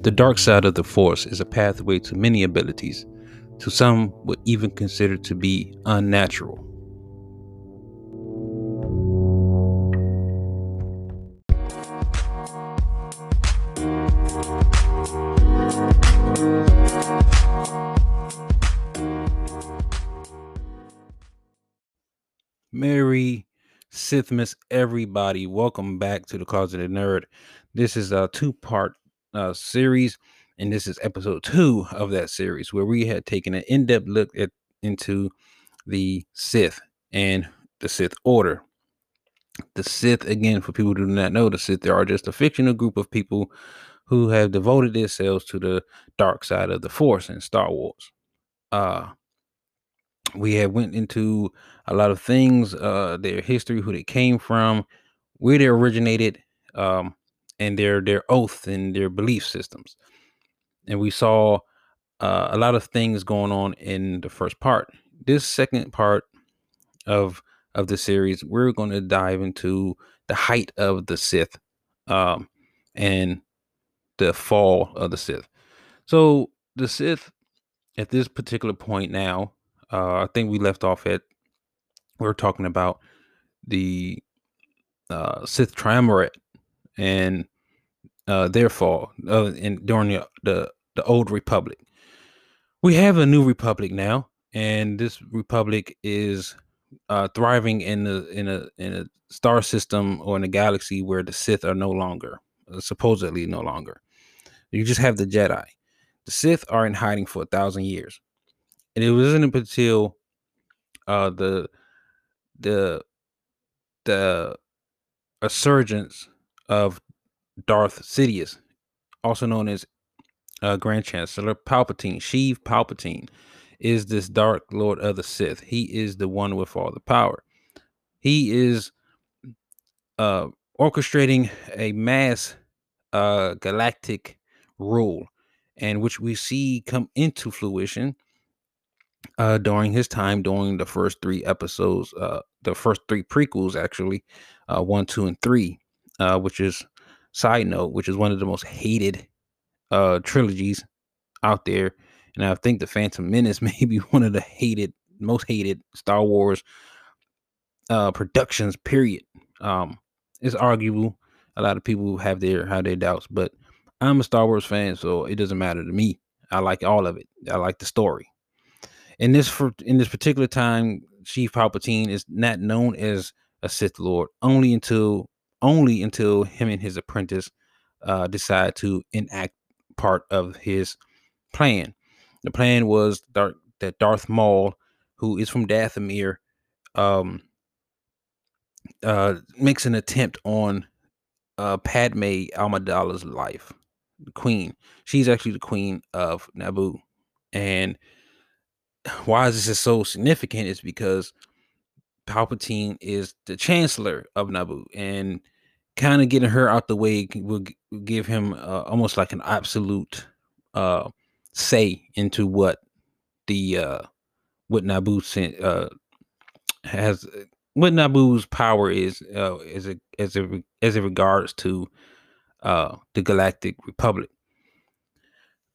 The dark side of the Force is a pathway to many abilities, to some would even consider to be unnatural. Merry Sithmas, everybody. Welcome back to the Closeted Nerd. This is a two part uh, series, and this is episode two of that series where we had taken an in depth look at into the Sith and the Sith Order. The Sith, again, for people who do not know, the Sith, they are just a fictional group of people who have devoted themselves to the dark side of the Force in Star Wars. Uh, we have went into a lot of things, uh, their history, who they came from, where they originated, um, and their their oath and their belief systems. And we saw uh, a lot of things going on in the first part. This second part of of the series, we're going to dive into the height of the Sith um, and the fall of the Sith. So the Sith at this particular point now, uh, I think we left off at we are talking about the uh, Sith Triumvirate and uh, their fall uh, in during the, the the old Republic. We have a new Republic now, and this Republic is uh, thriving in a in a in a star system or in a galaxy where the Sith are no longer uh, supposedly no longer. You just have the Jedi. The Sith are in hiding for a thousand years, and it wasn't until uh, the the the resurgence of Darth Sidious, also known as uh, Grand Chancellor Palpatine, Sheev Palpatine, is this Dark Lord of the Sith. He is the one with all the power. He is uh, orchestrating a mass uh, galactic rule, and which we see come into fruition uh, during his time during the first three episodes, uh, the first three prequels, actually, uh, one, two, and three, uh, which is side note, which is one of the most hated uh, trilogies out there, and I think the Phantom Menace may be one of the hated, most hated Star Wars uh, productions. Period. Um, it's arguable. A lot of people have their have their doubts, but I'm a Star Wars fan, so it doesn't matter to me. I like all of it. I like the story in this for in this particular time, Sheev Palpatine is not known as a Sith Lord only until only until him and his apprentice uh, decide to enact part of his plan. The plan was that Darth Maul, who is from Dathomir, um, uh, makes an attempt on uh, Padme Amidala's life, the queen. She's actually the queen of Naboo, and why is this so significant is because Palpatine is the chancellor of Naboo, and kind of getting her out the way will give him uh, almost like an absolute uh, say into what the uh, what Naboo sent, uh, has, what Naboo's power is uh, as a, as a, as it regards to uh, the Galactic Republic,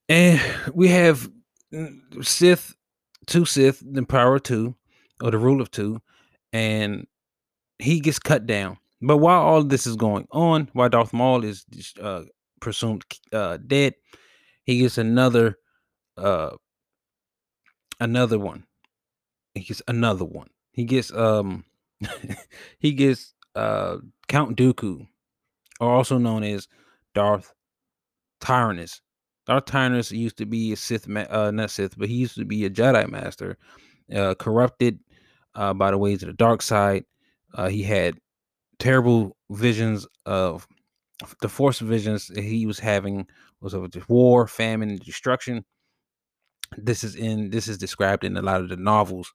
and we have mm, Sith two Sith, the power of two, or the rule of two, and he gets cut down. But while all this is going on, while Darth Maul is uh, presumed uh, dead, he gets another uh, another one. He gets another one. He gets um he gets uh Count Dooku, or also known as Darth Tyrannus. Darth Tyrannus used to be a Sith, ma- uh, not Sith, but he used to be a Jedi Master, uh, corrupted uh, by the ways of the dark side. Uh, he had terrible visions of the Force visions he was having was of war, famine, and destruction. This is in this is described in a lot of the novels,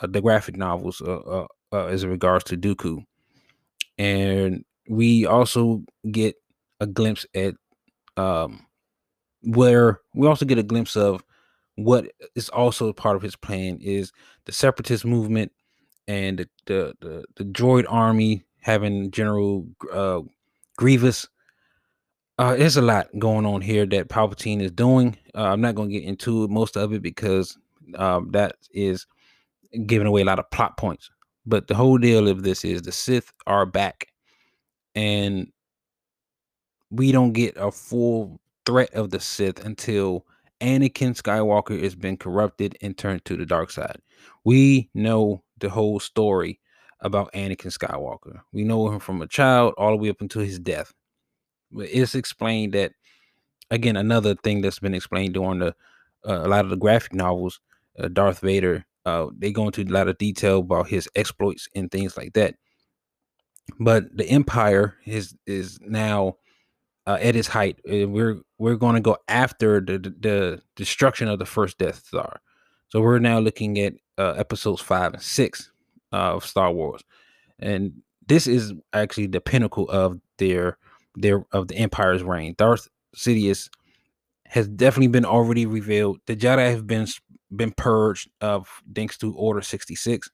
uh, the graphic novels, uh, as regards to Dooku, and we also get a glimpse at um, where we also get a glimpse of what is also part of his plan is the separatist movement and the the the, the droid army having General uh, Grievous uh, there's a lot going on here that Palpatine is doing. Uh, I'm not going to get into most of it because um, that is giving away a lot of plot points. But the whole deal of this is the Sith are back, and we don't get a full threat of the Sith until Anakin Skywalker has been corrupted and turned to the dark side. We know the whole story about Anakin Skywalker. We know him from a child all the way up until his death But it's explained that again another thing that's been explained during the uh, a lot of the graphic novels uh, darth vader uh, they go into a lot of detail about his exploits and things like that but the empire is is now uh, at its height we're we're going to go after the, the, destruction of the first death star so we're now looking at uh, episodes five and six uh, of star wars and this is actually the pinnacle of their their of the Empire's reign. Darth Sidious has definitely been already revealed. The Jedi have been been purged of thanks to Order 66.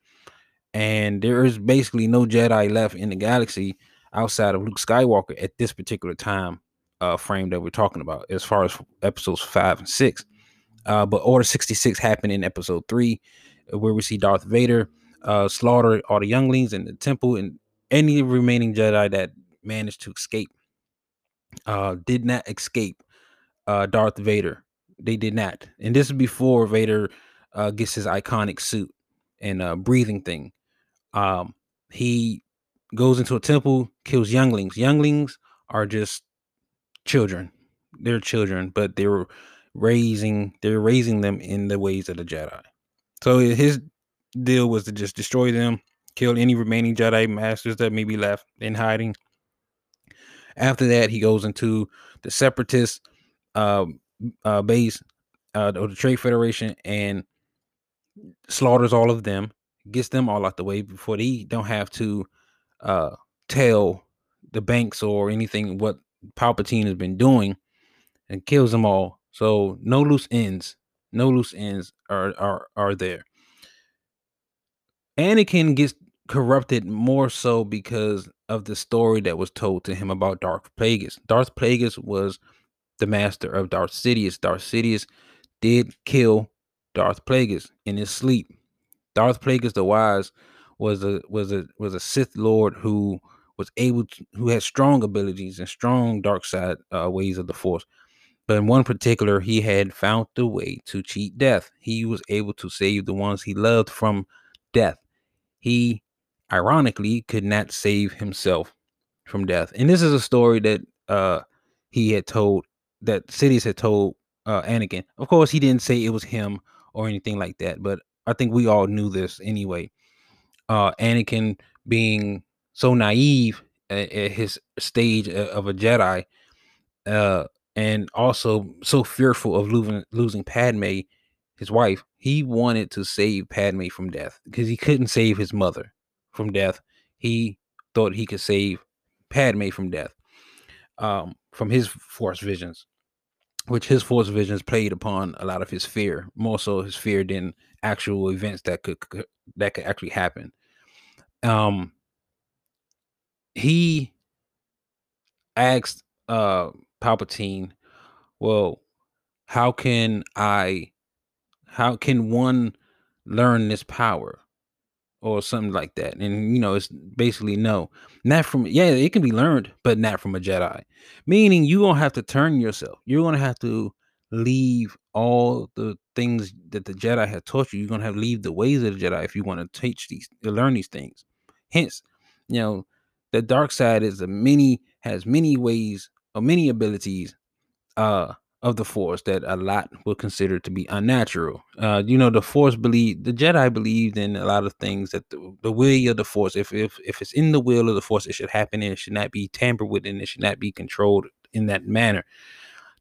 And there is basically no Jedi left in the galaxy outside of Luke Skywalker at this particular time uh, frame that we're talking about, as far as episodes five and six. Uh, but Order 66 happened in episode three, where we see Darth Vader uh, slaughter all the younglings in the temple and any remaining Jedi that managed to escape uh, did not escape uh, Darth Vader. They did not, and this is before Vader uh, gets his iconic suit and uh, breathing thing. Um, he goes into a temple, kills younglings. Younglings are just children. They're children, but they're raising they're raising them in the ways of the Jedi. So his deal was to just destroy them, kill any remaining Jedi masters that may be left in hiding, after that, he goes into the separatist uh, uh, base uh, or the Trade Federation and slaughters all of them, gets them all out the way before they don't have to uh, tell the banks or anything what Palpatine has been doing, and kills them all. So no loose ends, no loose ends are are are there. Anakin gets corrupted more so because of the story that was told to him about Darth Plagueis. Darth Plagueis was the master of Darth Sidious. Darth Sidious did kill Darth Plagueis in his sleep. Darth Plagueis the Wise was a was a was a Sith Lord who was able to, who had strong abilities and strong dark side uh, ways of the Force. But in one particular, he had found the way to cheat death. He was able to save the ones he loved from death. He ironically could not save himself from death. And this is a story that uh he had told that Sidious had told uh Anakin. Of course, he didn't say it was him or anything like that, but I think we all knew this anyway. Uh Anakin being so naive at, at his stage of a Jedi, uh, and also so fearful of losing losing Padme, his wife, he wanted to save Padme from death because he couldn't save his mother from death. He thought he could save Padme from death um, from his force visions, which his force visions played upon a lot of his fear, more so his fear than actual events that could that could actually happen. Um, he asked uh, Palpatine, "Well, how can I? How can one learn this power?" or something like that. And you know, it's basically no, not from yeah, it can be learned, but not from a Jedi. Meaning you don't have to turn yourself. You're gonna have to leave all the things that the Jedi have taught you. You're gonna have to leave the ways of the Jedi if you want to teach these, learn these things. Hence, you know, the dark side is a many has many ways or many abilities uh of the force that a lot would consider to be unnatural. Uh, you know, the force believe the Jedi believed in a lot of things that the, the will of the force, if if if it's in the will of the force, it should happen and it should not be tampered with and it should not be controlled in that manner.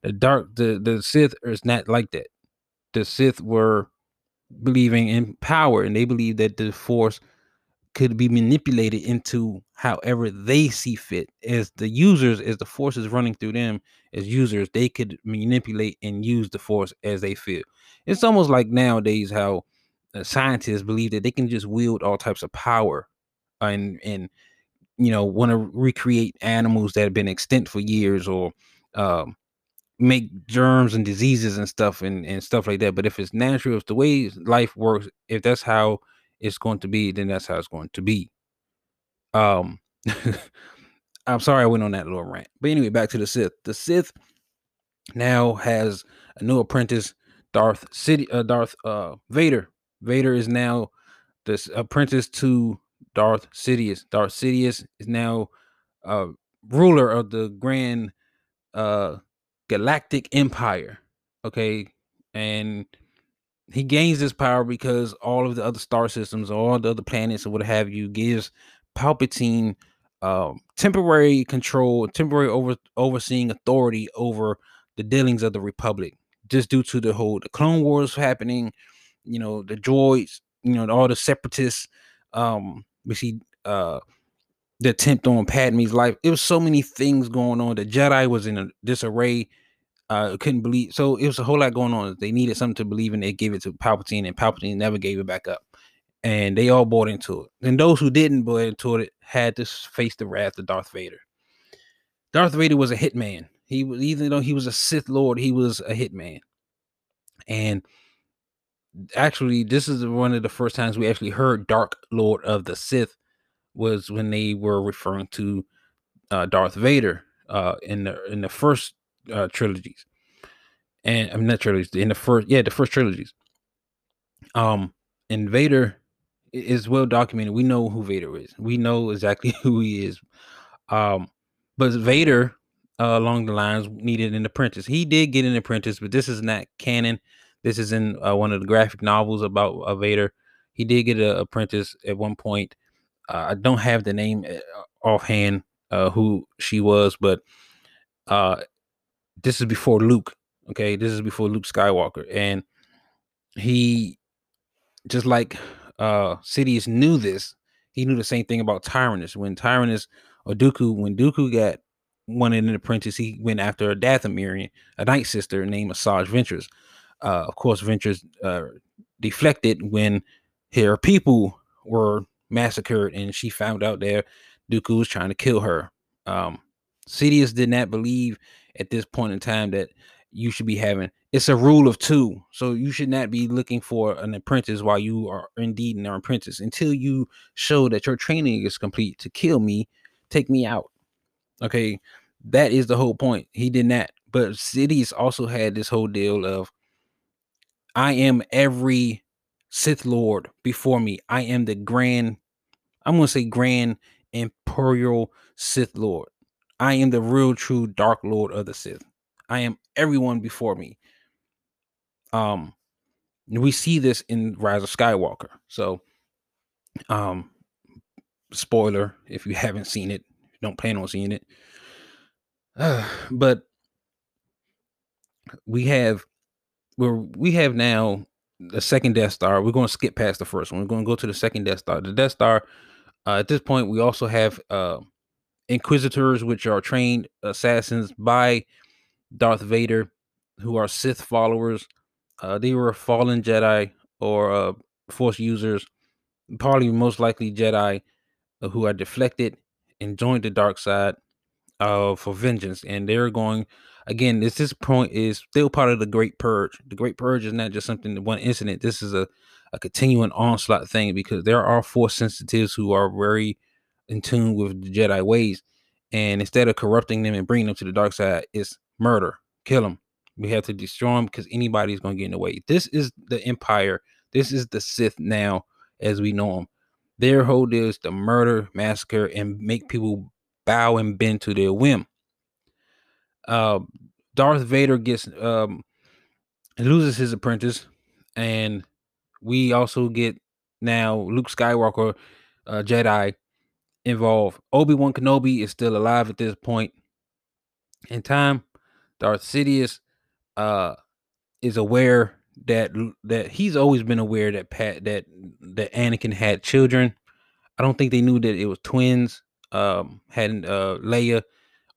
The dark the the Sith is not like that. The Sith were believing in power and they believe that the force could be manipulated into however they see fit as the users as the force is running through them as users they could manipulate and use the force as they feel it's almost like nowadays how uh, scientists believe that they can just wield all types of power and and you know want to recreate animals that have been extinct for years or um, make germs and diseases and stuff and, and stuff like that. But if it's natural, if the way life works, if that's how it's going to be, then that's how it's going to be. Um, I'm sorry I went on that little rant. But anyway, back to the Sith. The Sith now has a new apprentice, Darth City, uh, Darth uh, Vader. Vader is now this apprentice to Darth Sidious. Darth Sidious is now uh, ruler of the Grand uh, Galactic Empire. Okay, and he gains this power because all of the other star systems, all the other planets, and what have you, gives Palpatine um, temporary control, temporary over overseeing authority over the dealings of the Republic, just due to the whole the Clone Wars happening, you know, the droids, you know, all the separatists. Um, we see uh the attempt on Padme's life. It was so many things going on. The Jedi was in a disarray. Uh, couldn't believe. So it was a whole lot going on. They needed something to believe in. They gave it to Palpatine, and Palpatine never gave it back up. And they all bought into it. And those who didn't buy into it had to face the wrath of Darth Vader. Darth Vader was a hitman. He was even though he was a Sith Lord, he was a hitman. And actually, this is one of the first times we actually heard Dark Lord of the Sith was when they were referring to uh, Darth Vader uh, in the in the first uh, trilogies, and I'm mean, not trilogies in the first yeah the first trilogies. Um, and Vader is well documented. We know who Vader is. We know exactly who he is. Um, but Vader uh, along the lines needed an apprentice. He did get an apprentice, but this is not canon. This is in uh, one of the graphic novels about uh, Vader. He did get an apprentice at one point. Uh, I don't have the name uh, offhand uh, who she was, but uh, this is before Luke. Okay, this is before Luke Skywalker, and he just like uh Sidious knew this. He knew the same thing about Tyrannus. When Tyrannus or Dooku, when Dooku got wanted an apprentice, he went after a Dathomirian, a night sister named Asajj Ventress. Uh, of course, Ventress uh, deflected when her people were massacred, and she found out there Dooku was trying to kill her. Um, Sidious did not believe at this point in time that you should be having. It's a rule of two, so you should not be looking for an apprentice while you are indeed an apprentice until you show that your training is complete to kill me, take me out. Okay, that is the whole point. He did not. But Sidious also had this whole deal of I am every Sith Lord before me. I am the grand, I'm gonna say grand imperial Sith Lord. I am the real true Dark Lord of the Sith. I am everyone before me. Um we see this in Rise of Skywalker. So um spoiler if you haven't seen it, don't plan on seeing it. Uh, but we have where we have now the second Death Star. We're going to skip past the first one. We're going to go to the second Death Star. The Death Star. Uh, at this point, we also have uh, Inquisitors, which are trained assassins by Darth Vader, who are Sith followers. Uh, they were fallen Jedi or uh, Force users, probably most likely Jedi, uh, who are deflected and joined the dark side uh, for vengeance, and they're going again. This this point is still part of the Great Purge. The Great Purge is not just something one incident. This is a a continuing onslaught thing because there are force sensitives who are very in tune with the Jedi ways, and instead of corrupting them and bringing them to the dark side, it's murder, kill them. We have to destroy them because anybody's going to get in the way. This is the Empire. This is the Sith now, as we know them. Their whole deal is to murder, massacre, and make people bow and bend to their whim. Uh, Darth Vader gets um, loses his apprentice, and we also get now Luke Skywalker, uh, Jedi, involved. Obi Wan Kenobi is still alive at this point in time. Darth Sidious uh, is aware that that he's always been aware that Pat that that Anakin had children. I don't think they knew that it was twins um, had uh, Leia,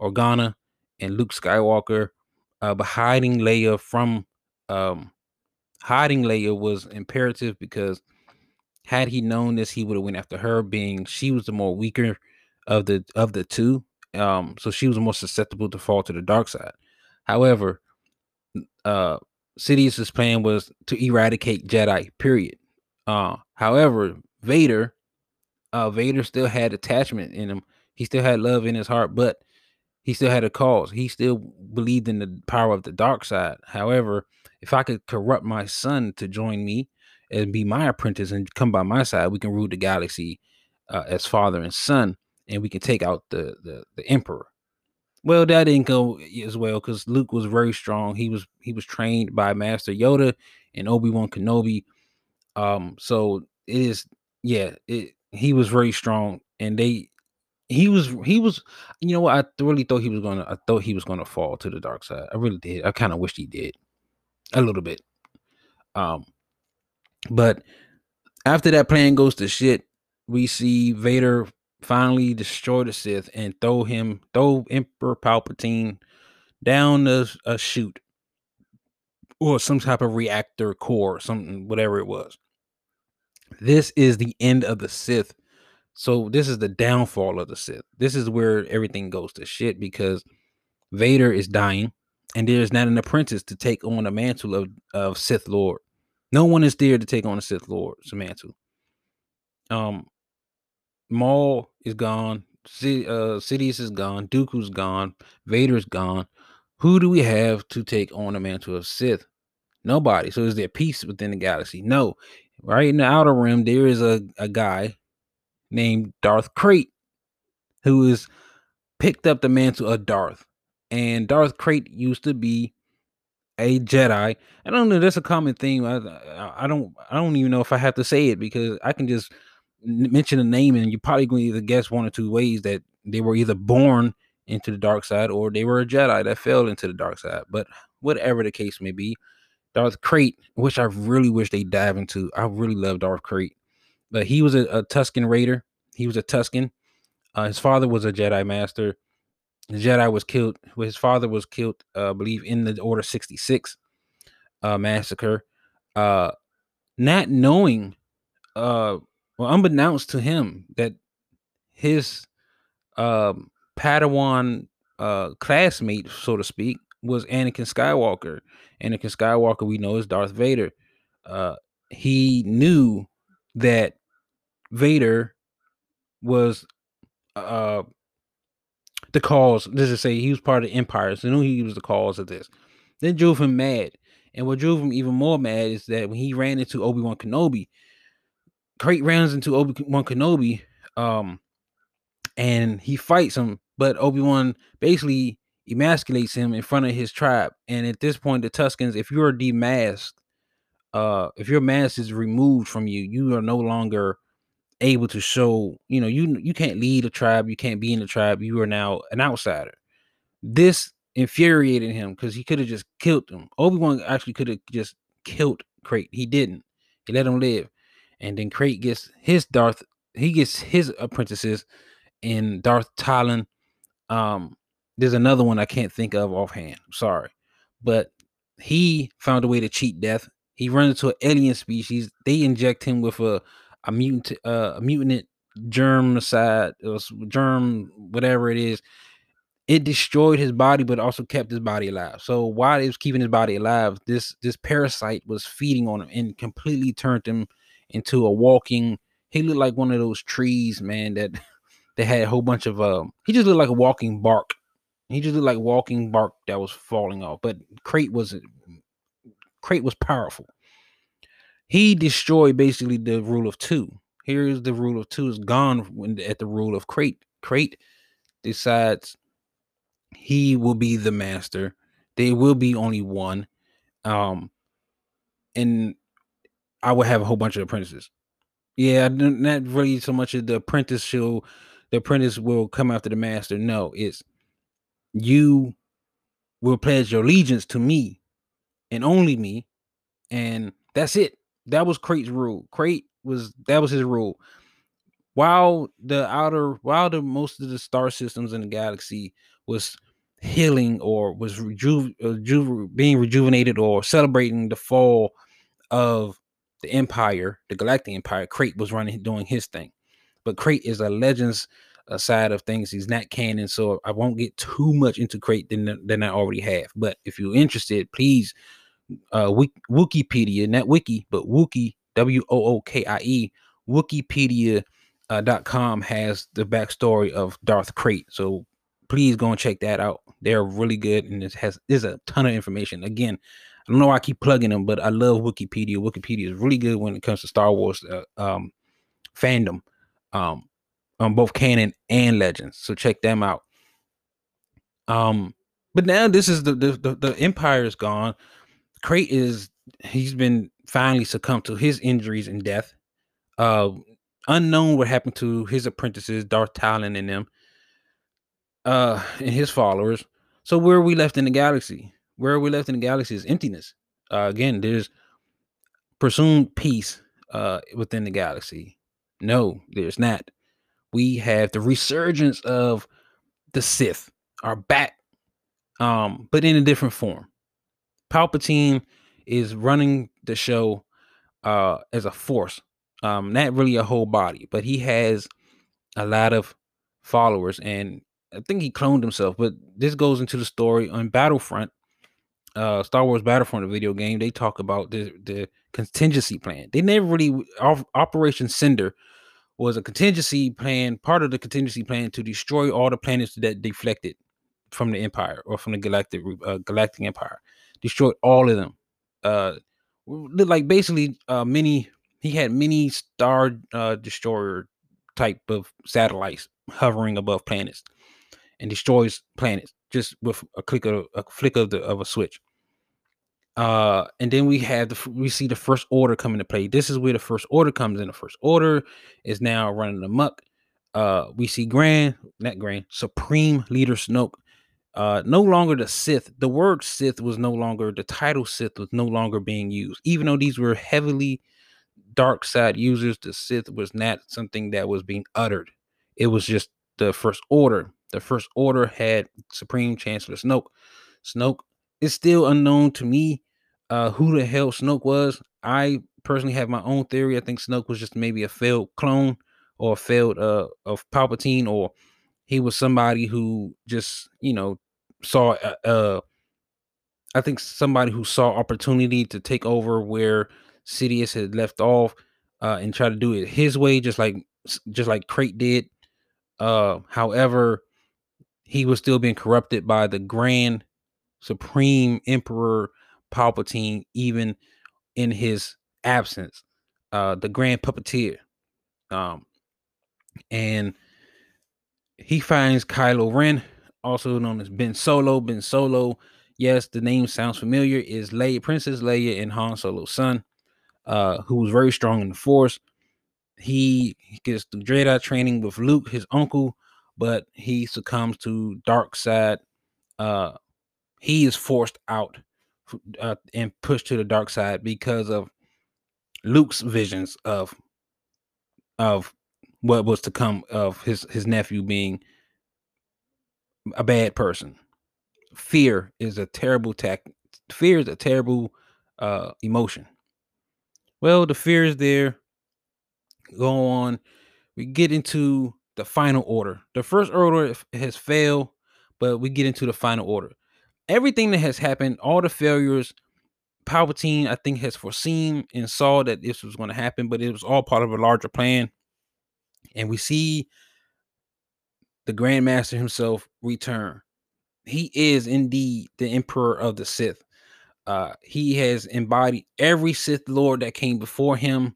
Organa, and Luke Skywalker. Uh, but hiding Leia from um, hiding Leia was imperative because had he known this, he would have went after her, being she was the more weaker of the of the two. Um, so she was more susceptible to fall to the dark side. However, uh Sidious's plan was to eradicate Jedi, period. Uh however, Vader, uh Vader still had attachment in him. He still had love in his heart, but he still had a cause. He still believed in the power of the dark side. However, if I could corrupt my son to join me and be my apprentice and come by my side, we can rule the galaxy uh, as father and son, and we can take out the the, the emperor. Well, that didn't go as well because Luke was very strong. He was he was trained by Master Yoda and Obi Wan Kenobi. Um, so it is yeah, it he was very strong, and they he was he was you know what I really thought he was gonna I thought he was gonna fall to the dark side. I really did. I kind of wished he did a little bit. Um, but after that plan goes to shit, we see Vader finally destroy the Sith and throw him, throw Emperor Palpatine down a, a chute or some type of reactor core, something, whatever it was. This is the end of the Sith. So this is the downfall of the Sith. This is where everything goes to shit because Vader is dying, and there is not an apprentice to take on the mantle of, of Sith Lord. No one is there to take on the Sith Lord's mantle. Um, Maul is gone. C- uh, Sidious is gone. Dooku's gone. Vader's gone. Who do we have to take on the mantle of Sith? Nobody. So is there peace within the galaxy? No. Right in the outer rim, there is a, a guy named Darth Krayt who is picked up the mantle of Darth. And Darth Krayt used to be a Jedi. I don't know. That's a common theme. I, I don't. I don't even know if I have to say it because I can just mention a name and you're probably going to either guess one or two ways that they were either born into the dark side or they were a Jedi that fell into the dark side. But whatever the case may be, Darth Krayt, which I really wish they dive into. I really love Darth Krayt, but he was a, a Tusken Raider. He was a Tusken. Uh, his father was a Jedi Master. The Jedi was killed. His father was killed, uh, I believe, in the Order sixty six uh, massacre. Uh, not knowing uh well, unbeknownst to him, that his um, Padawan uh, classmate, so to speak, was Anakin Skywalker. Anakin Skywalker, we know, is Darth Vader. Uh, he knew that Vader was uh, the cause. Let's just say he was part of the Empire, so knew he was the cause of this. Then drove him mad, and what drove him even more mad is that when he ran into Obi Wan Kenobi, Krayt runs into Obi Wan Kenobi, um, and he fights him, but Obi Wan basically emasculates him in front of his tribe. And at this point, the Tuskens, if you're demasked, uh, if your mask is removed from you, you are no longer able to show. You know, you you can't lead a tribe, you can't be in the tribe. You are now an outsider. This infuriated him because he could have just killed him. Obi Wan actually could have just killed Krayt. He didn't. He let him live and then Krayt gets his Darth. He gets his apprentices in Darth Talon. Um, there's another one I can't think of offhand. Sorry, but he found a way to cheat death. He runs into an alien species. They inject him with a a mutant uh, a mutant germicide or germ whatever it is. It destroyed his body, but also kept his body alive. So while it was keeping his body alive, this this parasite was feeding on him and completely turned him into a walking. He looked like one of those trees, man, that that had a whole bunch of um. He just looked like a walking bark. He just looked like walking bark that was falling off. But Krayt was Krayt was powerful. He destroyed basically the rule of two. Here's the rule of two is gone when at the rule of Krayt. Krayt decides he will be the master. There will be only one. Um, and I would have a whole bunch of apprentices. Yeah, not really so much of the apprentice show. The apprentice will come after the master. No, it's you will pledge your allegiance to me and only me, and that's it. That was Krayt's rule. Krayt was that was his rule. While the outer, while the most of the star systems in the galaxy was healing or was reju- uh, being rejuvenated or celebrating the fall of the Empire, the Galactic Empire, Krayt was running doing his thing. But Krayt is a Legends side of things. He's not canon, so I won't get too much into Krayt than than I already have. But if you're interested, please uh Wikipedia, not wiki, but Wookie W O O K I E Wikipedia uh, dot com has the backstory of Darth Krayt. So please go and check that out. They're really good and it has there's a ton of information. Again, I don't know why I keep plugging them, but I love Wikipedia. Wikipedia is really good when it comes to Star Wars uh, um, fandom, um, on both canon and legends. So check them out. Um, but now this is the the the, the Empire is gone. Krayt is he's been finally succumbed to his injuries and death. Uh, unknown what happened to his apprentices, Darth Talon and them, uh, and his followers. So where are we left in the galaxy? Where are we left in the galaxy is emptiness. Uh, again, there's presumed peace uh, within the galaxy. No, there's not. We have the resurgence of the Sith are back, um, but in a different form. Palpatine is running the show uh, as a force um, not really a whole body, but he has a lot of followers, and I think he cloned himself. But this goes into the story on Battlefront, uh, Star Wars Battlefront, a video game. They talk about the the contingency plan. They never really Operation Cinder was a contingency plan, part of the contingency plan to destroy all the planets that deflected from the Empire or from the Galactic uh, Galactic Empire. Destroyed all of them. Uh, like basically uh, many he had many star uh, destroyer type of satellites hovering above planets and destroys planets just with a click of a flick of the of a switch. Uh, and then we have the we see the first order come into play. This is where the first order comes in. The first order is now running amok. Uh, we see Grand, not Grand, Supreme Leader Snoke. Uh, no longer the Sith. The word Sith was no longer the title Sith was no longer being used, even though these were heavily dark side users, the Sith was not something that was being uttered. It was just the First Order. The First Order had Supreme Chancellor Snoke. Snoke is still unknown to me uh, who the hell Snoke was. I personally have my own theory. I think Snoke was just maybe a failed clone or failed uh, of Palpatine, or he was somebody who just you know saw uh, uh I think somebody who saw opportunity to take over where Sidious had left off uh, and try to do it his way, just like just like Krayt did. Uh, however, he was still being corrupted by the Grand Supreme Emperor Palpatine, even in his absence. Uh, the Grand Puppeteer. Um, and he finds Kylo Ren, also known as Ben Solo. Ben Solo, yes, the name sounds familiar, is Leia, Princess Leia and Han Solo's son uh, who was very strong in the force. He, gets the Jedi training with Luke, his uncle, but he succumbs to dark side. Uh, he is forced out uh, and pushed to the dark side because of Luke's visions of of what was to come of his his nephew being a bad person. Fear is a terrible tac. Fear is a terrible uh, emotion. Well, the fear is there. Go on. We get into the final order. The first order has failed, but we get into the final order. Everything that has happened, all the failures, Palpatine, I think, has foreseen and saw that this was going to happen, but it was all part of a larger plan. And we see the Grandmaster himself return. He is indeed the Emperor of the Sith. Uh, he has embodied every Sith Lord that came before him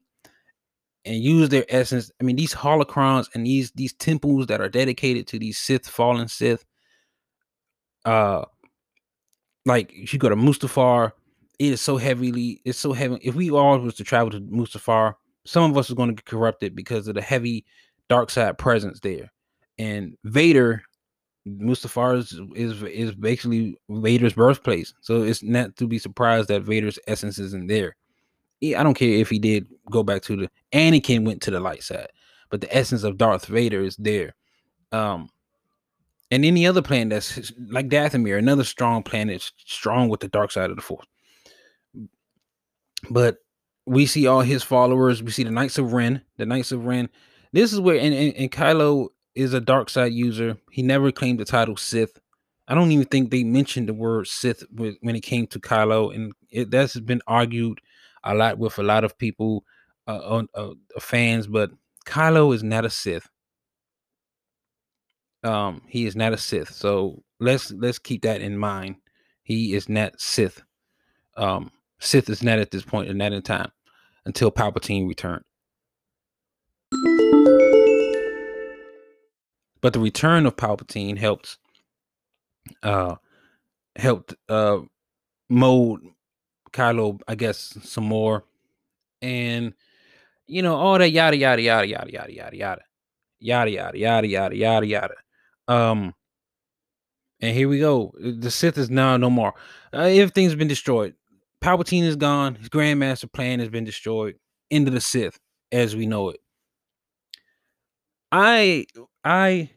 and used their essence. I mean, these holocrons and these these temples that are dedicated to these Sith, fallen Sith. Uh, like you go to Mustafar, it is so heavily, it's so heavy. If we all was to travel to Mustafar, some of us are going to get corrupted because of the heavy dark side presence there. And Vader Mustafar is, is is basically Vader's birthplace, so it's not to be surprised that Vader's essence isn't there. I don't care if he did go back to the Anakin went to the light side, but the essence of Darth Vader is there. Um, and any other planet that's like Dathomir, another strong planet, strong with the dark side of the Force. But we see all his followers. We see the Knights of Ren. The Knights of Ren. This is where and, and, and Kylo is a dark side user. He never claimed the title Sith. I don't even think they mentioned the word Sith when it came to Kylo, and it, that's been argued a lot with a lot of people, uh, uh, fans. But Kylo is not a Sith. Um, he is not a Sith. So let's let's keep that in mind. He is not Sith. Um, Sith is not at this point and not in time until Palpatine returned. But the return of Palpatine helped uh helped uh mold Kylo, I guess, some more. And you know, all that yada yada yada yada yada yada yada. Yada yada yada yada yada yada. Um and here we go. The Sith is now no more. Uh, everything's been destroyed. Palpatine is gone. His Grandmaster plan has been destroyed. Into the Sith as we know it. I I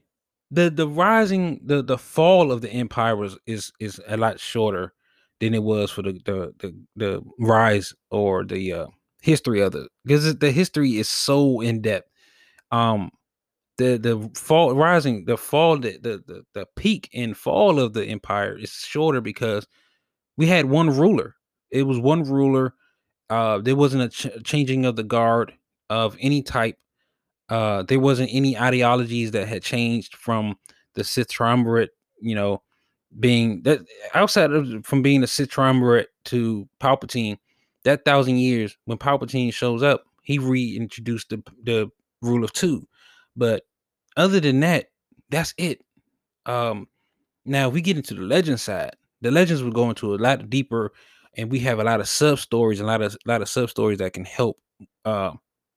the the rising the the fall of the empire was is is a lot shorter than it was for the the the, the rise or the uh, history of the because the history is so in depth. Um, the the fall rising the fall the, the the the peak and fall of the empire is shorter because we had one ruler. It was one ruler. Uh, there wasn't a ch- changing of the guard of any type. Uh, there wasn't any ideologies that had changed from the Sith triumvirate. You know, being that outside of from being the Sith triumvirate to Palpatine, that thousand years when Palpatine shows up, he reintroduced the the rule of two. But other than that, that's it. Um, now we get into the legend side. The legends will go into a lot deeper, and we have a lot of sub stories, a lot of a lot of sub stories that can help uh,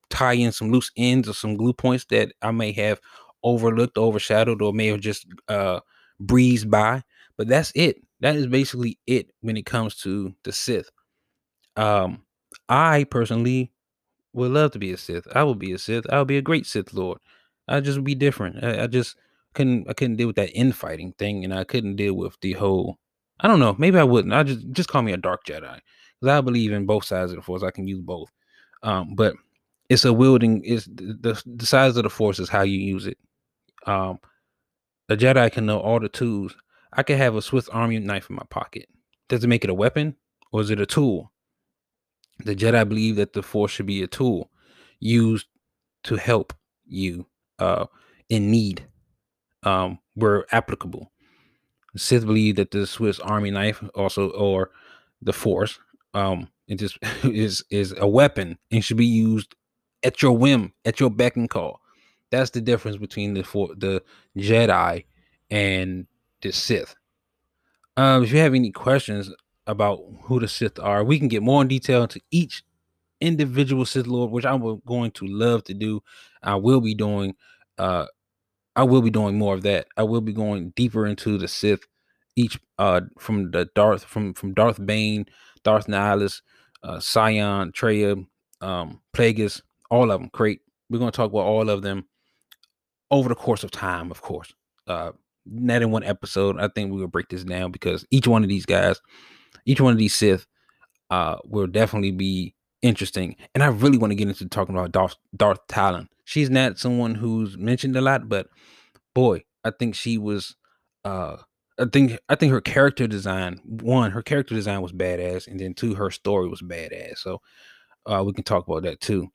tie in some loose ends or some glue points that I may have overlooked, overshadowed, or may have just uh, breezed by. But that's it. That is basically it when it comes to the Sith. Um, I personally would love to be a Sith. I would be a Sith. I would be a great Sith Lord. I just would be different. I, I, just couldn't. I couldn't deal with that infighting thing, and I couldn't deal with the whole. I don't know. Maybe I wouldn't. I just just call me a dark Jedi because I believe in both sides of the Force. I can use both. Um, but it's a wielding. Is the the size of the Force is how you use it. Um, a Jedi can know all the tools. I could have a Swiss Army knife in my pocket. Does it make it a weapon or is it a tool? The Jedi believe that the Force should be a tool used to help you uh, in need, um, where applicable. The Sith believe that the Swiss Army knife also, or the Force, um, it just is is a weapon and should be used at your whim, at your beck and call. That's the difference between the for the Jedi and the Sith. Um, if you have any questions about who the Sith are, we can get more in detail into each individual Sith Lord, which I'm going to love to do. I will be doing. Uh, I will be doing more of that. I will be going deeper into the Sith, each uh from the Darth from from Darth Bane, Darth Nihilus, uh, Sion, Traya, um, Plagueis, all of them. Great. We're going to talk about all of them over the course of time, of course. Uh, not in one episode. I think we will break this down because each one of these guys, each one of these Sith, uh, will definitely be interesting. And I really want to get into talking about Darth, Darth Talon. She's not someone who's mentioned a lot, but boy, I think she was. Uh, I think I think her character design, one, her character design was badass, and then two, her story was badass. So uh, we can talk about that too.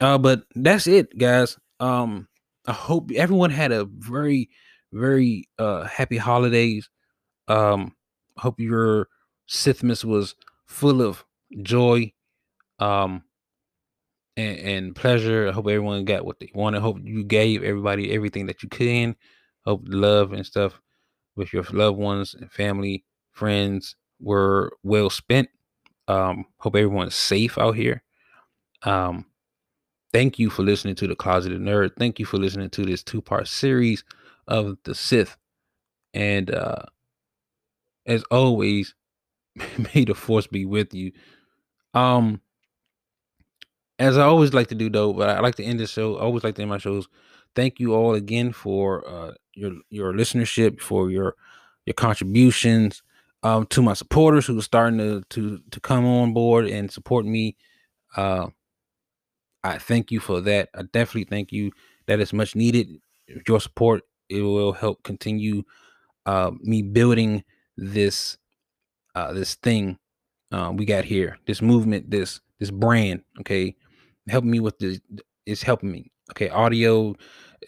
Uh, but that's it, guys. Um, I hope everyone had a very, very uh happy holidays. Um, hope your Sithmas was full of joy, um, and, and pleasure. I hope everyone got what they wanted. Hope you gave everybody everything that you can. Hope love and stuff with your loved ones and family, friends were well spent. Um, hope everyone's safe out here. Um, Thank you for listening to the Closeted Nerd. Thank you for listening to this two-part series of the Sith. And uh as always, may the force be with you. Um as I always like to do though, but I like to end the show. I always like to end my shows. Thank you all again for uh your your listenership, for your your contributions. Um to my supporters who are starting to to to come on board and support me. Uh I thank you for that. I definitely thank you. That is much needed. your support it will help continue uh, me building this uh, this thing uh, we got here, this movement, this this brand. Okay, helping me with this. It's helping me. Okay, audio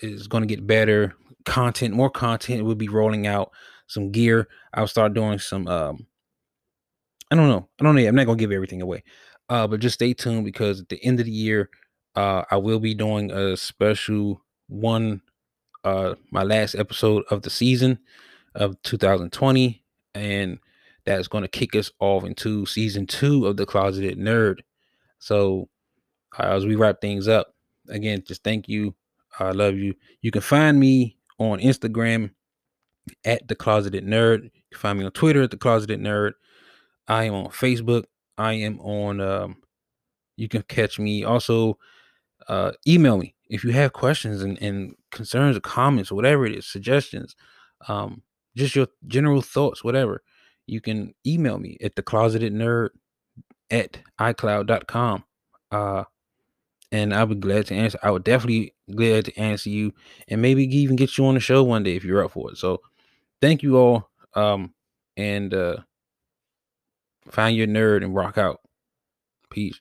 is going to get better. Content, more content We'll be rolling out. Some gear. I'll start doing some. Um, I don't know. I don't know. I'm not gonna give everything away. Uh, but just stay tuned because at the end of the year, uh, I will be doing a special one. Uh, my last episode of the season of 2020, and that's going to kick us off into season two of the Closeted Nerd. So, uh, as we wrap things up, again, just thank you. I love you. You can find me on Instagram at the Closeted Nerd. You can find me on Twitter at the Closeted Nerd. I am on Facebook. I am on. Um, you can catch me also. Uh, email me if you have questions and, and concerns or comments or whatever it is, suggestions, um, just your general thoughts, whatever. You can email me at the closeted nerd at icloud.com. Uh, and I'll be glad to answer. I would definitely glad to answer you and maybe even get you on the show one day if you're up for it. So thank you all. Um, and uh find your nerd and rock out. Peace.